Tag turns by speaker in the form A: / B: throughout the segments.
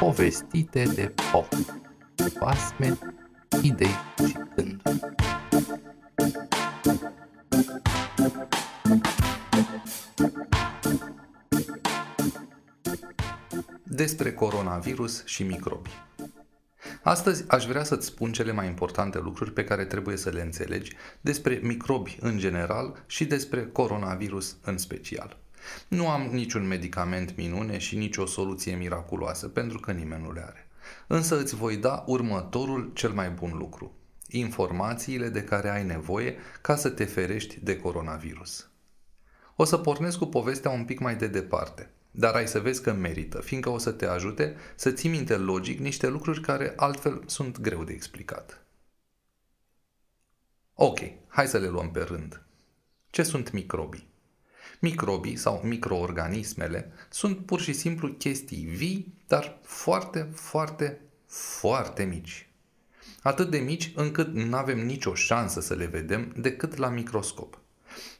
A: Povestite de pop Basme, idei și gânduri Despre coronavirus și microbi Astăzi aș vrea să-ți spun cele mai importante lucruri pe care trebuie să le înțelegi despre microbi în general și despre coronavirus în special. Nu am niciun medicament minune și nicio soluție miraculoasă, pentru că nimeni nu le are. Însă îți voi da următorul cel mai bun lucru. Informațiile de care ai nevoie ca să te ferești de coronavirus. O să pornesc cu povestea un pic mai de departe, dar ai să vezi că merită, fiindcă o să te ajute să ții minte logic niște lucruri care altfel sunt greu de explicat. Ok, hai să le luăm pe rând. Ce sunt microbii? Microbii sau microorganismele sunt pur și simplu chestii vii, dar foarte, foarte, foarte mici. Atât de mici încât nu avem nicio șansă să le vedem decât la microscop.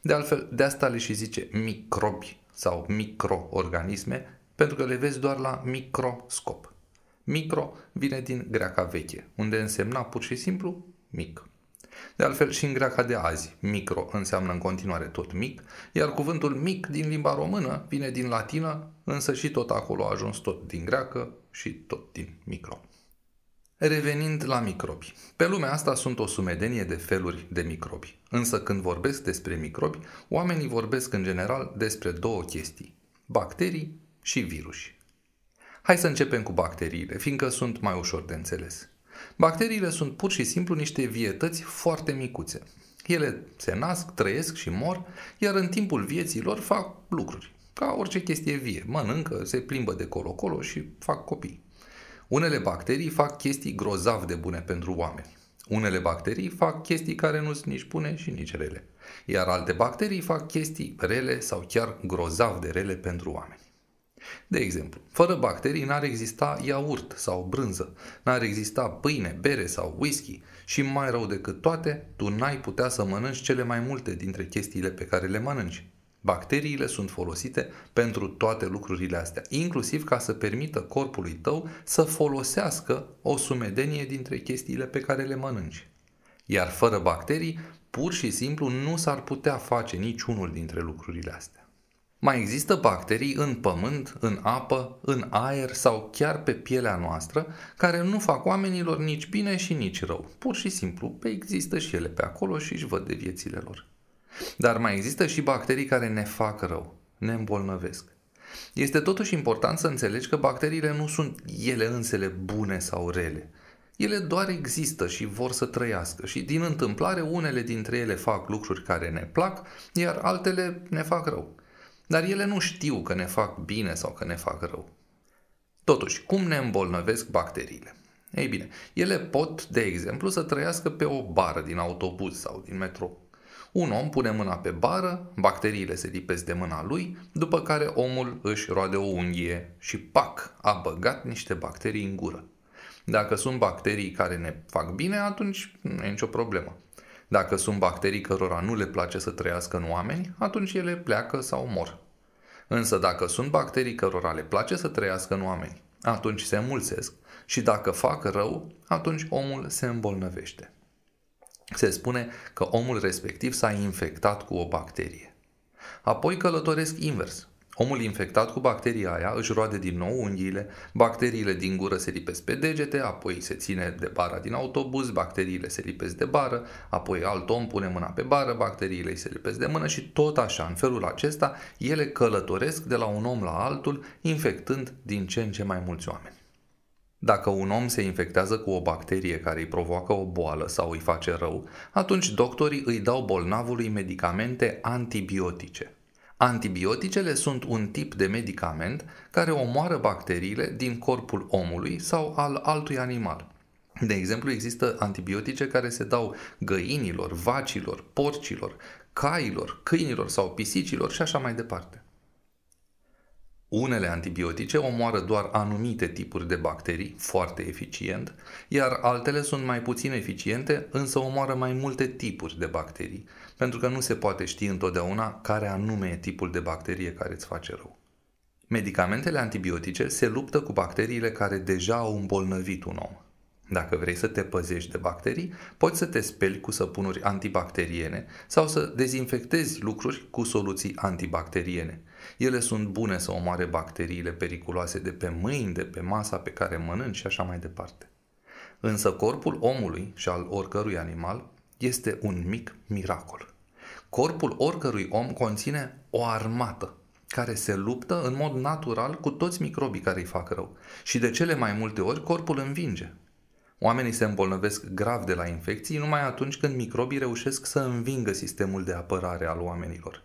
A: De altfel, de asta le și zice microbi sau microorganisme, pentru că le vezi doar la microscop. Micro vine din greaca veche, unde însemna pur și simplu mic. De altfel și în greaca de azi, micro înseamnă în continuare tot mic, iar cuvântul mic din limba română vine din latină, însă și tot acolo a ajuns tot din greacă și tot din micro. Revenind la microbi. Pe lumea asta sunt o sumedenie de feluri de microbi. Însă când vorbesc despre microbi, oamenii vorbesc în general despre două chestii. Bacterii și viruși. Hai să începem cu bacteriile, fiindcă sunt mai ușor de înțeles. Bacteriile sunt pur și simplu niște vietăți foarte micuțe. Ele se nasc, trăiesc și mor, iar în timpul vieții lor fac lucruri. Ca orice chestie vie. Mănâncă, se plimbă de colo-colo și fac copii. Unele bacterii fac chestii grozav de bune pentru oameni. Unele bacterii fac chestii care nu sunt nici bune și nici rele. Iar alte bacterii fac chestii rele sau chiar grozav de rele pentru oameni. De exemplu, fără bacterii n-ar exista iaurt sau brânză, n-ar exista pâine, bere sau whisky și mai rău decât toate, tu n-ai putea să mănânci cele mai multe dintre chestiile pe care le mănânci. Bacteriile sunt folosite pentru toate lucrurile astea, inclusiv ca să permită corpului tău să folosească o sumedenie dintre chestiile pe care le mănânci. Iar fără bacterii, pur și simplu nu s-ar putea face niciunul dintre lucrurile astea. Mai există bacterii în pământ, în apă, în aer sau chiar pe pielea noastră, care nu fac oamenilor nici bine și nici rău. Pur și simplu, există și ele pe acolo și își văd de viețile lor. Dar mai există și bacterii care ne fac rău, ne îmbolnăvesc. Este totuși important să înțelegi că bacteriile nu sunt ele însele bune sau rele. Ele doar există și vor să trăiască și din întâmplare unele dintre ele fac lucruri care ne plac, iar altele ne fac rău. Dar ele nu știu că ne fac bine sau că ne fac rău. Totuși, cum ne îmbolnăvesc bacteriile? Ei bine, ele pot, de exemplu, să trăiască pe o bară din autobuz sau din metrou. Un om pune mâna pe bară, bacteriile se lipesc de mâna lui, după care omul își roade o unghie și pac, a băgat niște bacterii în gură. Dacă sunt bacterii care ne fac bine, atunci nu e nicio problemă. Dacă sunt bacterii cărora nu le place să trăiască în oameni, atunci ele pleacă sau mor. Însă dacă sunt bacterii cărora le place să trăiască în oameni, atunci se înmulțesc și dacă fac rău, atunci omul se îmbolnăvește se spune că omul respectiv s-a infectat cu o bacterie. Apoi călătoresc invers. Omul infectat cu bacteria aia își roade din nou unghiile, bacteriile din gură se lipesc pe degete, apoi se ține de bara din autobuz, bacteriile se lipesc de bară, apoi alt om pune mâna pe bară, bacteriile îi se lipesc de mână și tot așa, în felul acesta, ele călătoresc de la un om la altul, infectând din ce în ce mai mulți oameni. Dacă un om se infectează cu o bacterie care îi provoacă o boală sau îi face rău, atunci doctorii îi dau bolnavului medicamente antibiotice. Antibioticele sunt un tip de medicament care omoară bacteriile din corpul omului sau al altui animal. De exemplu, există antibiotice care se dau găinilor, vacilor, porcilor, cailor, câinilor sau pisicilor și așa mai departe. Unele antibiotice omoară doar anumite tipuri de bacterii foarte eficient, iar altele sunt mai puțin eficiente, însă omoară mai multe tipuri de bacterii, pentru că nu se poate ști întotdeauna care anume e tipul de bacterie care îți face rău. Medicamentele antibiotice se luptă cu bacteriile care deja au îmbolnăvit un om. Dacă vrei să te păzești de bacterii, poți să te speli cu săpunuri antibacteriene sau să dezinfectezi lucruri cu soluții antibacteriene. Ele sunt bune să omoare bacteriile periculoase de pe mâini, de pe masa pe care mănânci și așa mai departe. Însă corpul omului și al oricărui animal este un mic miracol. Corpul oricărui om conține o armată care se luptă în mod natural cu toți microbii care îi fac rău. Și de cele mai multe ori corpul învinge. Oamenii se îmbolnăvesc grav de la infecții numai atunci când microbii reușesc să învingă sistemul de apărare al oamenilor.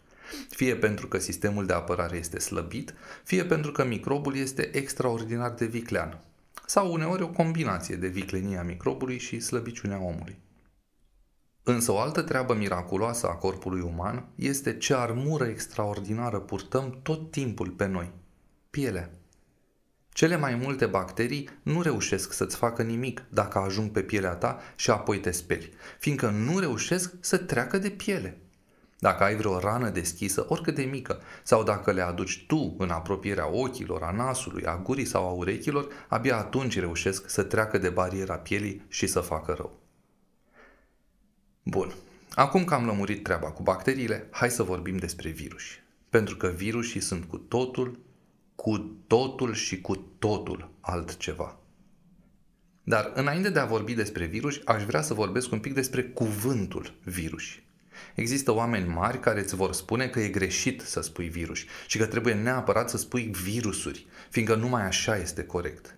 A: Fie pentru că sistemul de apărare este slăbit, fie pentru că microbul este extraordinar de viclean. Sau uneori o combinație de viclenia microbului și slăbiciunea omului. Însă o altă treabă miraculoasă a corpului uman este ce armură extraordinară purtăm tot timpul pe noi. Pielea. Cele mai multe bacterii nu reușesc să-ți facă nimic dacă ajung pe pielea ta și apoi te speli, fiindcă nu reușesc să treacă de piele. Dacă ai vreo rană deschisă, oricât de mică, sau dacă le aduci tu în apropierea ochilor, a nasului, a gurii sau a urechilor, abia atunci reușesc să treacă de bariera pielii și să facă rău. Bun. Acum că am lămurit treaba cu bacteriile, hai să vorbim despre virus. Pentru că virusii sunt cu totul, cu totul și cu totul altceva. Dar înainte de a vorbi despre virus, aș vrea să vorbesc un pic despre cuvântul virus. Există oameni mari care îți vor spune că e greșit să spui virus și că trebuie neapărat să spui virusuri, fiindcă numai așa este corect.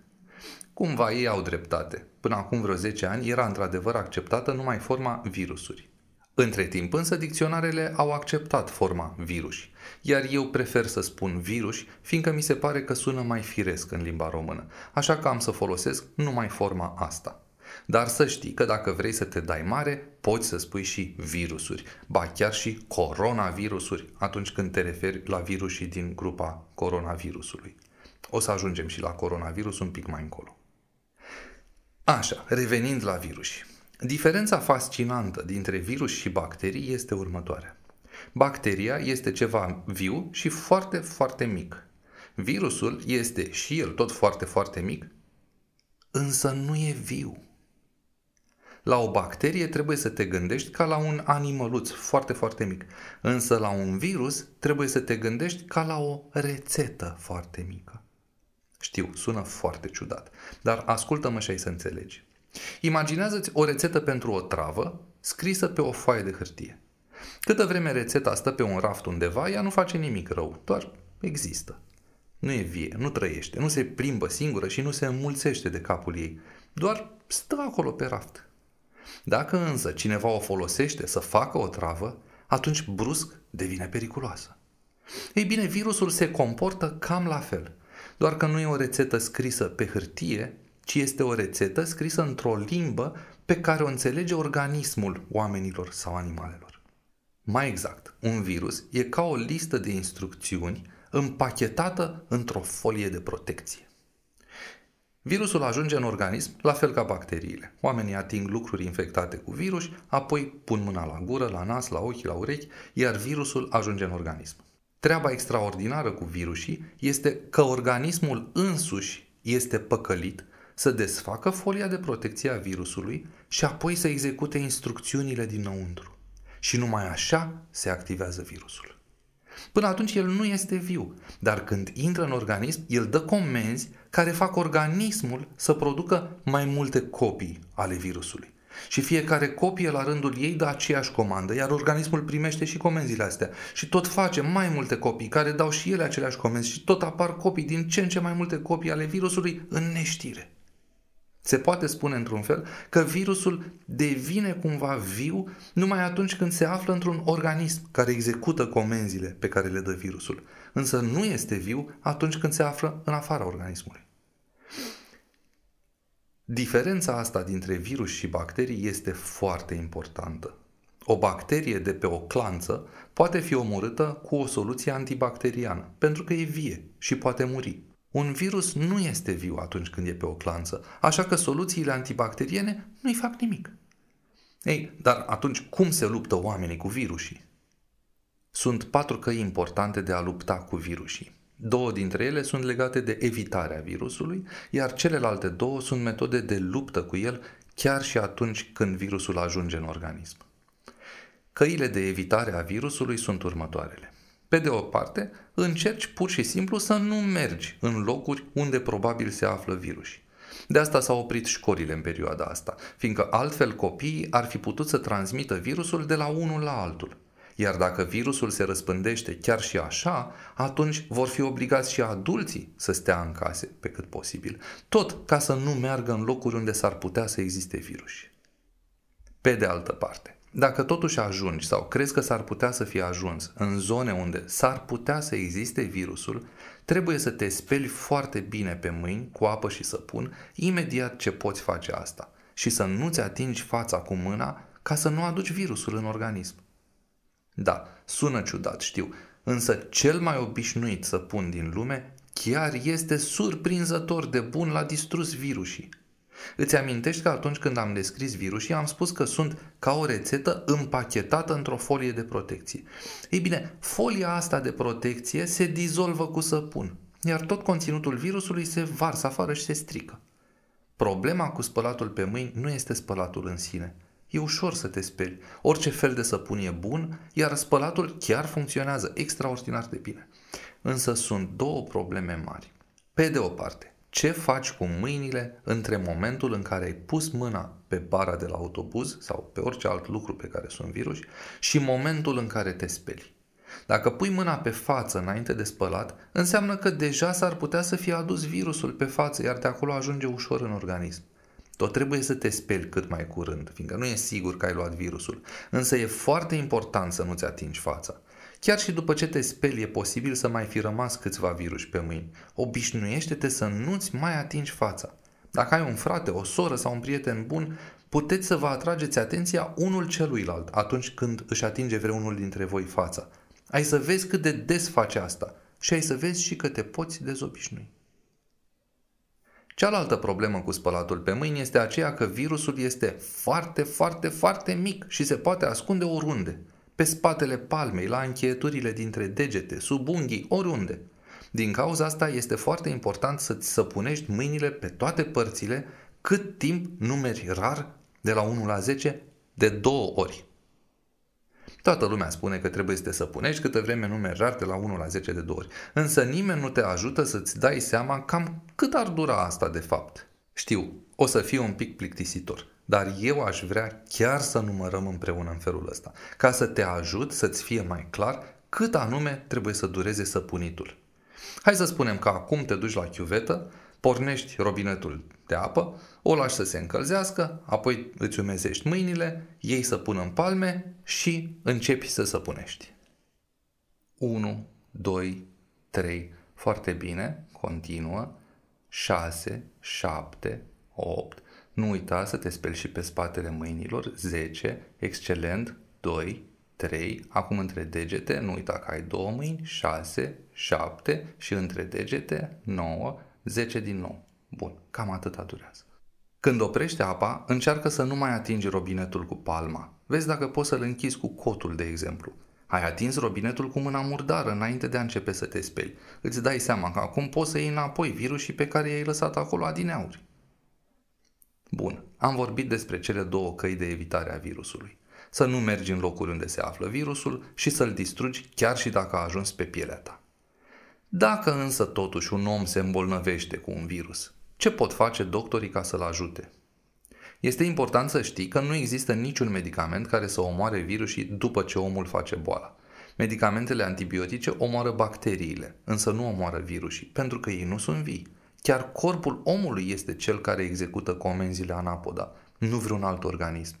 A: Cumva ei au dreptate. Până acum vreo 10 ani era într-adevăr acceptată numai forma virusuri. Între timp însă dicționarele au acceptat forma virus, iar eu prefer să spun virus, fiindcă mi se pare că sună mai firesc în limba română, așa că am să folosesc numai forma asta. Dar să știi că dacă vrei să te dai mare, poți să spui și virusuri, ba chiar și coronavirusuri, atunci când te referi la virusii din grupa coronavirusului. O să ajungem și la coronavirus un pic mai încolo. Așa, revenind la virus. Diferența fascinantă dintre virus și bacterii este următoarea. Bacteria este ceva viu și foarte, foarte mic. Virusul este și el tot foarte, foarte mic, însă nu e viu. La o bacterie trebuie să te gândești ca la un animăluț foarte, foarte mic. Însă la un virus trebuie să te gândești ca la o rețetă foarte mică. Știu, sună foarte ciudat, dar ascultă-mă și ai să înțelegi. Imaginează-ți o rețetă pentru o travă scrisă pe o foaie de hârtie. Câtă vreme rețeta stă pe un raft undeva, ea nu face nimic rău, doar există. Nu e vie, nu trăiește, nu se plimbă singură și nu se înmulțește de capul ei, doar stă acolo pe raft. Dacă însă cineva o folosește să facă o travă, atunci brusc devine periculoasă. Ei bine, virusul se comportă cam la fel, doar că nu e o rețetă scrisă pe hârtie, ci este o rețetă scrisă într-o limbă pe care o înțelege organismul oamenilor sau animalelor. Mai exact, un virus e ca o listă de instrucțiuni împachetată într-o folie de protecție. Virusul ajunge în organism la fel ca bacteriile. Oamenii ating lucruri infectate cu virus, apoi pun mâna la gură, la nas, la ochi, la urechi, iar virusul ajunge în organism. Treaba extraordinară cu virusii este că organismul însuși este păcălit să desfacă folia de protecție a virusului și apoi să execute instrucțiunile dinăuntru. Și numai așa se activează virusul. Până atunci el nu este viu, dar când intră în organism, el dă comenzi care fac organismul să producă mai multe copii ale virusului. Și fiecare copie la rândul ei dă aceeași comandă, iar organismul primește și comenzile astea. Și tot face mai multe copii care dau și ele aceleași comenzi și tot apar copii din ce în ce mai multe copii ale virusului în neștire. Se poate spune într-un fel că virusul devine cumva viu numai atunci când se află într-un organism care execută comenzile pe care le dă virusul, însă nu este viu atunci când se află în afara organismului. Diferența asta dintre virus și bacterii este foarte importantă. O bacterie de pe o clanță poate fi omorâtă cu o soluție antibacteriană, pentru că e vie și poate muri. Un virus nu este viu atunci când e pe o clanță, așa că soluțiile antibacteriene nu-i fac nimic. Ei, dar atunci cum se luptă oamenii cu virusii? Sunt patru căi importante de a lupta cu virusii. Două dintre ele sunt legate de evitarea virusului, iar celelalte două sunt metode de luptă cu el chiar și atunci când virusul ajunge în organism. Căile de evitare a virusului sunt următoarele. Pe de o parte, încerci pur și simplu să nu mergi în locuri unde probabil se află virus. De asta s-au oprit școlile în perioada asta, fiindcă altfel copiii ar fi putut să transmită virusul de la unul la altul. Iar dacă virusul se răspândește chiar și așa, atunci vor fi obligați și adulții să stea în case pe cât posibil, tot ca să nu meargă în locuri unde s-ar putea să existe virus. Pe de altă parte, dacă totuși ajungi sau crezi că s-ar putea să fie ajuns în zone unde s-ar putea să existe virusul, trebuie să te speli foarte bine pe mâini cu apă și săpun imediat ce poți face asta și să nu-ți atingi fața cu mâna ca să nu aduci virusul în organism. Da, sună ciudat, știu, însă cel mai obișnuit săpun din lume chiar este surprinzător de bun la distrus virusii. Îți amintești că atunci când am descris virusii am spus că sunt ca o rețetă împachetată într-o folie de protecție. Ei bine, folia asta de protecție se dizolvă cu săpun, iar tot conținutul virusului se varsă afară și se strică. Problema cu spălatul pe mâini nu este spălatul în sine. E ușor să te speli. Orice fel de săpun e bun, iar spălatul chiar funcționează extraordinar de bine. Însă sunt două probleme mari. Pe de o parte, ce faci cu mâinile între momentul în care ai pus mâna pe bara de la autobuz sau pe orice alt lucru pe care sunt virus și momentul în care te speli. Dacă pui mâna pe față înainte de spălat, înseamnă că deja s-ar putea să fie adus virusul pe față, iar de acolo ajunge ușor în organism. Tot trebuie să te speli cât mai curând, fiindcă nu e sigur că ai luat virusul, însă e foarte important să nu-ți atingi fața. Chiar și după ce te speli, e posibil să mai fi rămas câțiva virus pe mâini. Obișnuiește-te să nu-ți mai atingi fața. Dacă ai un frate, o soră sau un prieten bun, puteți să vă atrageți atenția unul celuilalt atunci când își atinge vreunul dintre voi fața. Ai să vezi cât de des face asta și ai să vezi și că te poți dezobișnui. Cealaltă problemă cu spălatul pe mâini este aceea că virusul este foarte, foarte, foarte mic și se poate ascunde oriunde pe spatele palmei, la încheieturile dintre degete, sub unghii, oriunde. Din cauza asta este foarte important să-ți săpunești mâinile pe toate părțile cât timp numeri rar de la 1 la 10 de două ori. Toată lumea spune că trebuie să te săpunești câtă vreme numeri rar de la 1 la 10 de două ori. Însă nimeni nu te ajută să-ți dai seama cam cât ar dura asta de fapt. Știu, o să fie un pic plictisitor. Dar eu aș vrea chiar să numărăm împreună în felul ăsta, ca să te ajut să-ți fie mai clar cât anume trebuie să dureze săpunitul. Hai să spunem că acum te duci la chiuvetă, pornești robinetul de apă, o lași să se încălzească, apoi îți umezești mâinile, iei săpun în palme și începi să săpunești. 1, 2, 3, foarte bine, continuă, 6, 7, 8, nu uita să te speli și pe spatele mâinilor. 10. Excelent. 2. 3. Acum între degete. Nu uita că ai două mâini. 6. 7. Și între degete. 9. 10 din nou. Bun. Cam atâta durează. Când oprești apa, încearcă să nu mai atingi robinetul cu palma. Vezi dacă poți să-l închizi cu cotul, de exemplu. Ai atins robinetul cu mâna murdară înainte de a începe să te speli. Îți dai seama că acum poți să iei înapoi virusii pe care i-ai lăsat acolo adineauri. Bun, am vorbit despre cele două căi de evitare a virusului. Să nu mergi în locuri unde se află virusul și să-l distrugi chiar și dacă a ajuns pe pielea ta. Dacă însă totuși un om se îmbolnăvește cu un virus, ce pot face doctorii ca să-l ajute? Este important să știi că nu există niciun medicament care să omoare virusii după ce omul face boala. Medicamentele antibiotice omoară bacteriile, însă nu omoară virusii, pentru că ei nu sunt vii. Chiar corpul omului este cel care execută comenzile anapoda, nu vreun alt organism.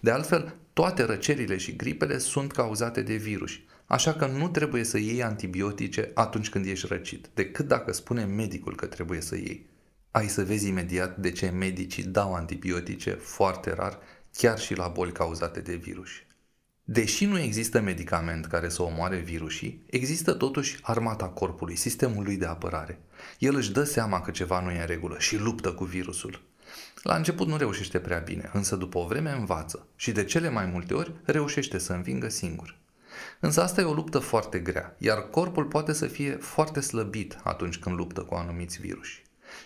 A: De altfel, toate răcerile și gripele sunt cauzate de virus, așa că nu trebuie să iei antibiotice atunci când ești răcit, decât dacă spune medicul că trebuie să iei. Ai să vezi imediat de ce medicii dau antibiotice foarte rar, chiar și la boli cauzate de virus. Deși nu există medicament care să omoare virusii, există totuși armata corpului, sistemul lui de apărare. El își dă seama că ceva nu e în regulă și luptă cu virusul. La început nu reușește prea bine, însă după o vreme învață și de cele mai multe ori reușește să învingă singur. Însă asta e o luptă foarte grea, iar corpul poate să fie foarte slăbit atunci când luptă cu anumiți virus.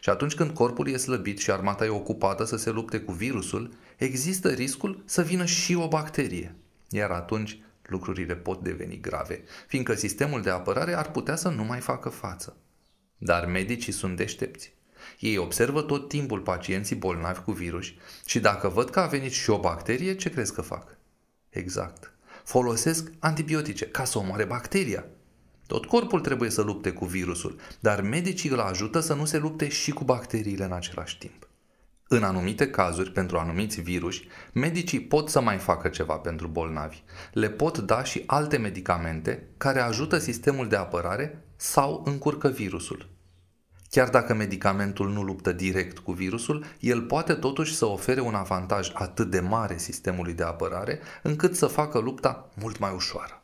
A: Și atunci când corpul e slăbit și armata e ocupată să se lupte cu virusul, există riscul să vină și o bacterie. Iar atunci lucrurile pot deveni grave, fiindcă sistemul de apărare ar putea să nu mai facă față. Dar medicii sunt deștepți. Ei observă tot timpul pacienții bolnavi cu virus și dacă văd că a venit și o bacterie, ce crezi că fac? Exact. Folosesc antibiotice ca să omoare bacteria. Tot corpul trebuie să lupte cu virusul, dar medicii îl ajută să nu se lupte și cu bacteriile în același timp. În anumite cazuri, pentru anumiți virus, medicii pot să mai facă ceva pentru bolnavi. Le pot da și alte medicamente care ajută sistemul de apărare sau încurcă virusul. Chiar dacă medicamentul nu luptă direct cu virusul, el poate totuși să ofere un avantaj atât de mare sistemului de apărare, încât să facă lupta mult mai ușoară.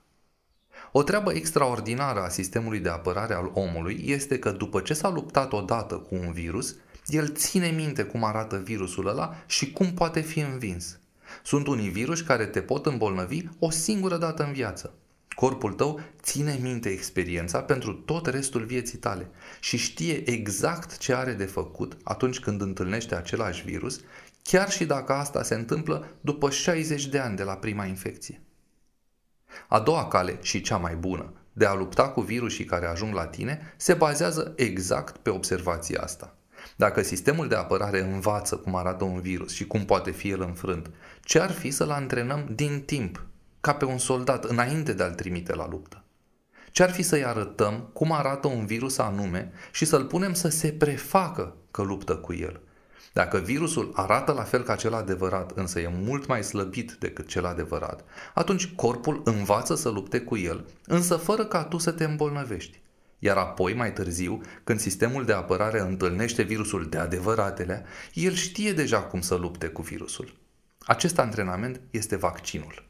A: O treabă extraordinară a sistemului de apărare al omului este că după ce s-a luptat odată cu un virus, el ține minte cum arată virusul ăla și cum poate fi învins. Sunt unii virus care te pot îmbolnăvi o singură dată în viață. Corpul tău ține minte experiența pentru tot restul vieții tale și știe exact ce are de făcut atunci când întâlnește același virus, chiar și dacă asta se întâmplă după 60 de ani de la prima infecție. A doua cale și cea mai bună de a lupta cu virusii care ajung la tine se bazează exact pe observația asta. Dacă sistemul de apărare învață cum arată un virus și cum poate fi el înfrânt, ce ar fi să-l antrenăm din timp ca pe un soldat înainte de a-l trimite la luptă. Ce-ar fi să-i arătăm cum arată un virus anume și să-l punem să se prefacă că luptă cu el. Dacă virusul arată la fel ca cel adevărat, însă e mult mai slăbit decât cel adevărat, atunci corpul învață să lupte cu el, însă fără ca tu să te îmbolnăvești. Iar apoi, mai târziu, când sistemul de apărare întâlnește virusul de adevăratele, el știe deja cum să lupte cu virusul. Acest antrenament este vaccinul.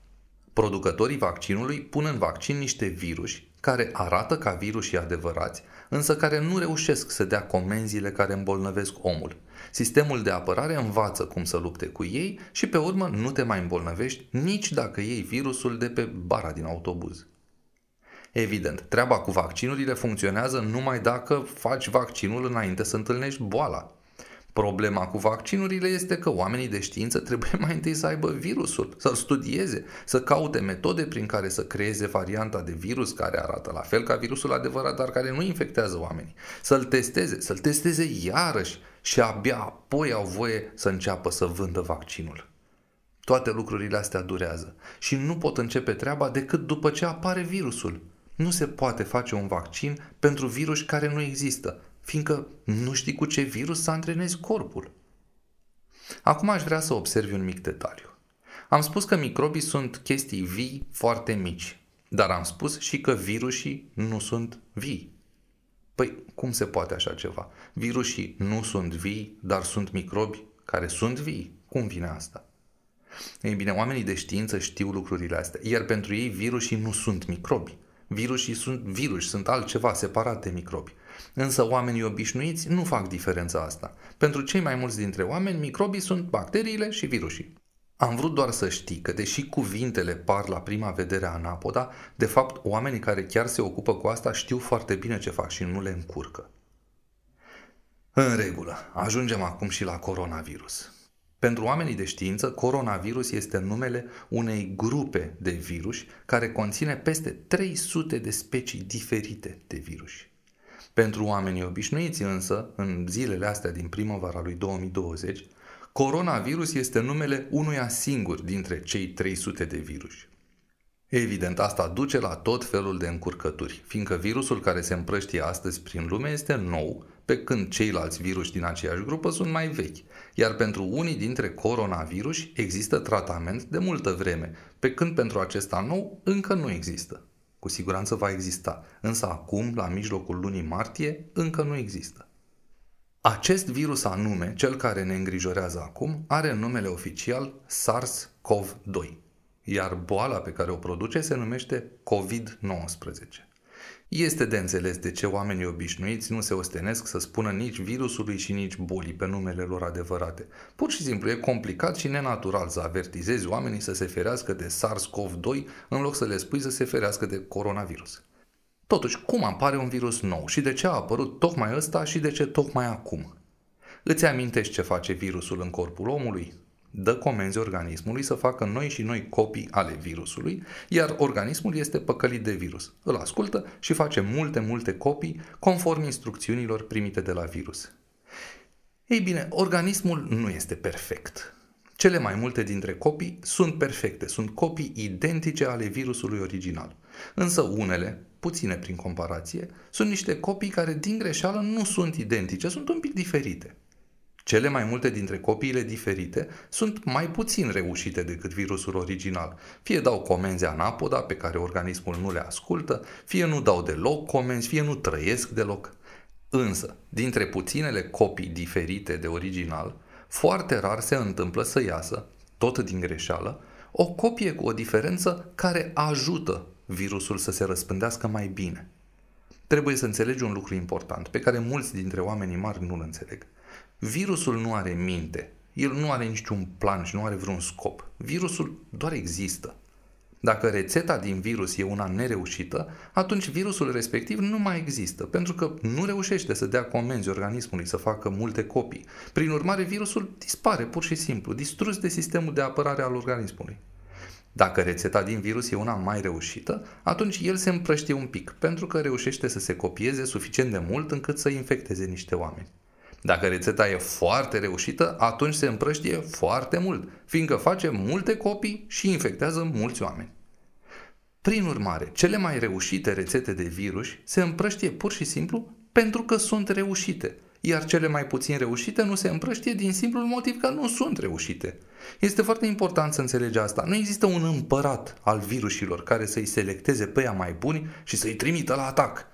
A: Producătorii vaccinului pun în vaccin niște viruși care arată ca virusii adevărați, însă care nu reușesc să dea comenzile care îmbolnăvesc omul. Sistemul de apărare învață cum să lupte cu ei și pe urmă nu te mai îmbolnăvești nici dacă iei virusul de pe bara din autobuz. Evident, treaba cu vaccinurile funcționează numai dacă faci vaccinul înainte să întâlnești boala. Problema cu vaccinurile este că oamenii de știință trebuie mai întâi să aibă virusul, să-l studieze, să caute metode prin care să creeze varianta de virus care arată la fel ca virusul adevărat, dar care nu infectează oamenii, să-l testeze, să-l testeze iarăși și abia apoi au voie să înceapă să vândă vaccinul. Toate lucrurile astea durează și nu pot începe treaba decât după ce apare virusul. Nu se poate face un vaccin pentru virus care nu există, fiindcă nu știi cu ce virus să antrenezi corpul. Acum aș vrea să observi un mic detaliu. Am spus că microbii sunt chestii vii foarte mici, dar am spus și că virusii nu sunt vii. Păi, cum se poate așa ceva? Virusii nu sunt vii, dar sunt microbi care sunt vii. Cum vine asta? Ei bine, oamenii de știință știu lucrurile astea, iar pentru ei virusii nu sunt microbi. Virusii sunt virus, sunt altceva separat de microbi. Însă oamenii obișnuiți nu fac diferența asta. Pentru cei mai mulți dintre oameni, microbii sunt bacteriile și virusii. Am vrut doar să știi că, deși cuvintele par la prima vedere anapoda, de fapt, oamenii care chiar se ocupă cu asta știu foarte bine ce fac și nu le încurcă. În regulă, ajungem acum și la coronavirus. Pentru oamenii de știință, coronavirus este numele unei grupe de virus care conține peste 300 de specii diferite de virus. Pentru oamenii obișnuiți însă, în zilele astea din primăvara lui 2020, coronavirus este numele unuia singur dintre cei 300 de virus. Evident, asta duce la tot felul de încurcături, fiindcă virusul care se împrăștie astăzi prin lume este nou, pe când ceilalți virus din aceeași grupă sunt mai vechi, iar pentru unii dintre coronavirus există tratament de multă vreme, pe când pentru acesta nou încă nu există. Cu siguranță va exista, însă acum, la mijlocul lunii martie, încă nu există. Acest virus anume, cel care ne îngrijorează acum, are numele oficial SARS-CoV-2, iar boala pe care o produce se numește COVID-19. Este de înțeles de ce oamenii obișnuiți nu se ostenesc să spună nici virusului și nici bolii pe numele lor adevărate. Pur și simplu e complicat și nenatural să avertizezi oamenii să se ferească de SARS-CoV-2 în loc să le spui să se ferească de coronavirus. Totuși, cum apare un virus nou și de ce a apărut tocmai ăsta și de ce tocmai acum? Îți amintești ce face virusul în corpul omului? Dă comenzi organismului să facă noi și noi copii ale virusului, iar organismul este păcălit de virus. Îl ascultă și face multe, multe copii conform instrucțiunilor primite de la virus. Ei bine, organismul nu este perfect. Cele mai multe dintre copii sunt perfecte, sunt copii identice ale virusului original. Însă unele, puține prin comparație, sunt niște copii care din greșeală nu sunt identice, sunt un pic diferite. Cele mai multe dintre copiile diferite sunt mai puțin reușite decât virusul original. Fie dau comenzi anapoda pe care organismul nu le ascultă, fie nu dau deloc comenzi, fie nu trăiesc deloc. Însă, dintre puținele copii diferite de original, foarte rar se întâmplă să iasă, tot din greșeală, o copie cu o diferență care ajută virusul să se răspândească mai bine. Trebuie să înțelegi un lucru important, pe care mulți dintre oamenii mari nu-l înțeleg. Virusul nu are minte, el nu are niciun plan și nu are vreun scop. Virusul doar există. Dacă rețeta din virus e una nereușită, atunci virusul respectiv nu mai există, pentru că nu reușește să dea comenzi organismului să facă multe copii. Prin urmare, virusul dispare pur și simplu, distrus de sistemul de apărare al organismului. Dacă rețeta din virus e una mai reușită, atunci el se împrăștie un pic, pentru că reușește să se copieze suficient de mult încât să infecteze niște oameni. Dacă rețeta e foarte reușită, atunci se împrăștie foarte mult, fiindcă face multe copii și infectează mulți oameni. Prin urmare, cele mai reușite rețete de virus se împrăștie pur și simplu pentru că sunt reușite, iar cele mai puțin reușite nu se împrăștie din simplul motiv că nu sunt reușite. Este foarte important să înțelegi asta. Nu există un împărat al virusilor care să-i selecteze pe ea mai buni și să-i trimită la atac.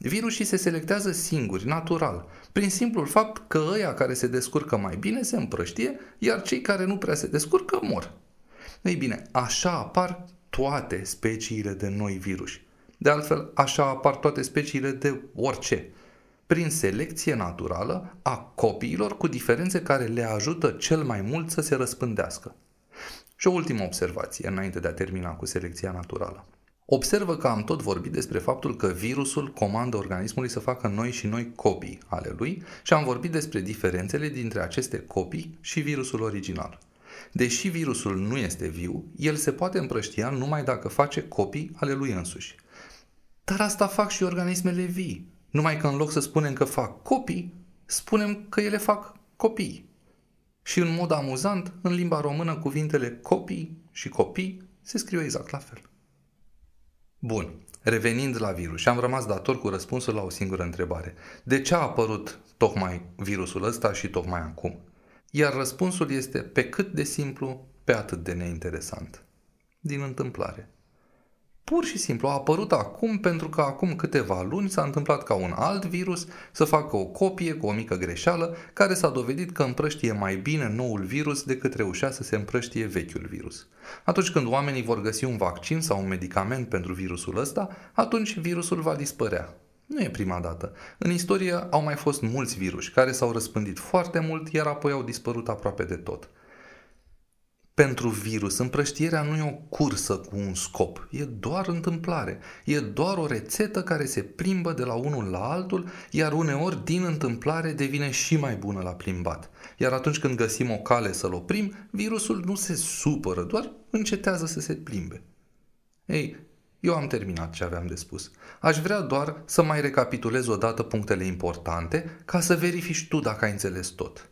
A: Virusii se selectează singuri, natural, prin simplul fapt că ăia care se descurcă mai bine se împrăștie, iar cei care nu prea se descurcă mor. Ei bine, așa apar toate speciile de noi virus. De altfel, așa apar toate speciile de orice. Prin selecție naturală a copiilor cu diferențe care le ajută cel mai mult să se răspândească. Și o ultimă observație înainte de a termina cu selecția naturală. Observă că am tot vorbit despre faptul că virusul comandă organismului să facă noi și noi copii ale lui și am vorbit despre diferențele dintre aceste copii și virusul original. Deși virusul nu este viu, el se poate împrăștia numai dacă face copii ale lui însuși. Dar asta fac și organismele vii, numai că în loc să spunem că fac copii, spunem că ele fac copii. Și în mod amuzant, în limba română, cuvintele copii și copii se scriu exact la fel. Bun, revenind la virus și am rămas dator cu răspunsul la o singură întrebare. De ce a apărut tocmai virusul ăsta și tocmai acum? Iar răspunsul este pe cât de simplu, pe atât de neinteresant. Din întâmplare. Pur și simplu a apărut acum pentru că acum câteva luni s-a întâmplat ca un alt virus să facă o copie cu o mică greșeală care s-a dovedit că împrăștie mai bine noul virus decât reușea să se împrăștie vechiul virus. Atunci când oamenii vor găsi un vaccin sau un medicament pentru virusul ăsta, atunci virusul va dispărea. Nu e prima dată. În istorie au mai fost mulți virus care s-au răspândit foarte mult, iar apoi au dispărut aproape de tot pentru virus. Împrăștierea nu e o cursă cu un scop, e doar întâmplare. E doar o rețetă care se plimbă de la unul la altul, iar uneori din întâmplare devine și mai bună la plimbat. Iar atunci când găsim o cale să-l oprim, virusul nu se supără, doar încetează să se plimbe. Ei, eu am terminat ce aveam de spus. Aș vrea doar să mai recapitulez odată punctele importante ca să verifici tu dacă ai înțeles tot.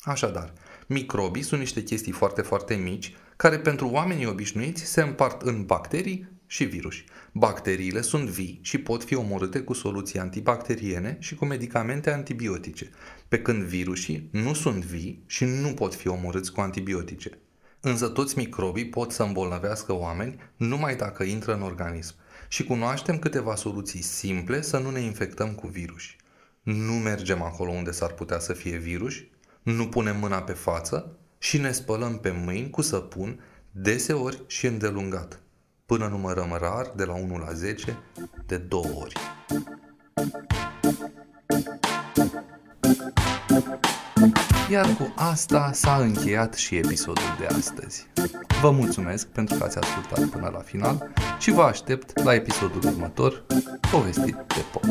A: Așadar, Microbii sunt niște chestii foarte, foarte mici, care pentru oamenii obișnuiți se împart în bacterii și virus. Bacteriile sunt vii și pot fi omorâte cu soluții antibacteriene și cu medicamente antibiotice, pe când virusii nu sunt vii și nu pot fi omorâți cu antibiotice. Însă toți microbii pot să îmbolnăvească oameni numai dacă intră în organism și cunoaștem câteva soluții simple să nu ne infectăm cu virus. Nu mergem acolo unde s-ar putea să fie virus nu punem mâna pe față și ne spălăm pe mâini cu săpun deseori și îndelungat. până numărăm rar de la 1 la 10 de două ori. Iar cu asta s-a încheiat și episodul de astăzi. Vă mulțumesc pentru că ați ascultat până la final și vă aștept la episodul următor, povestit de pop.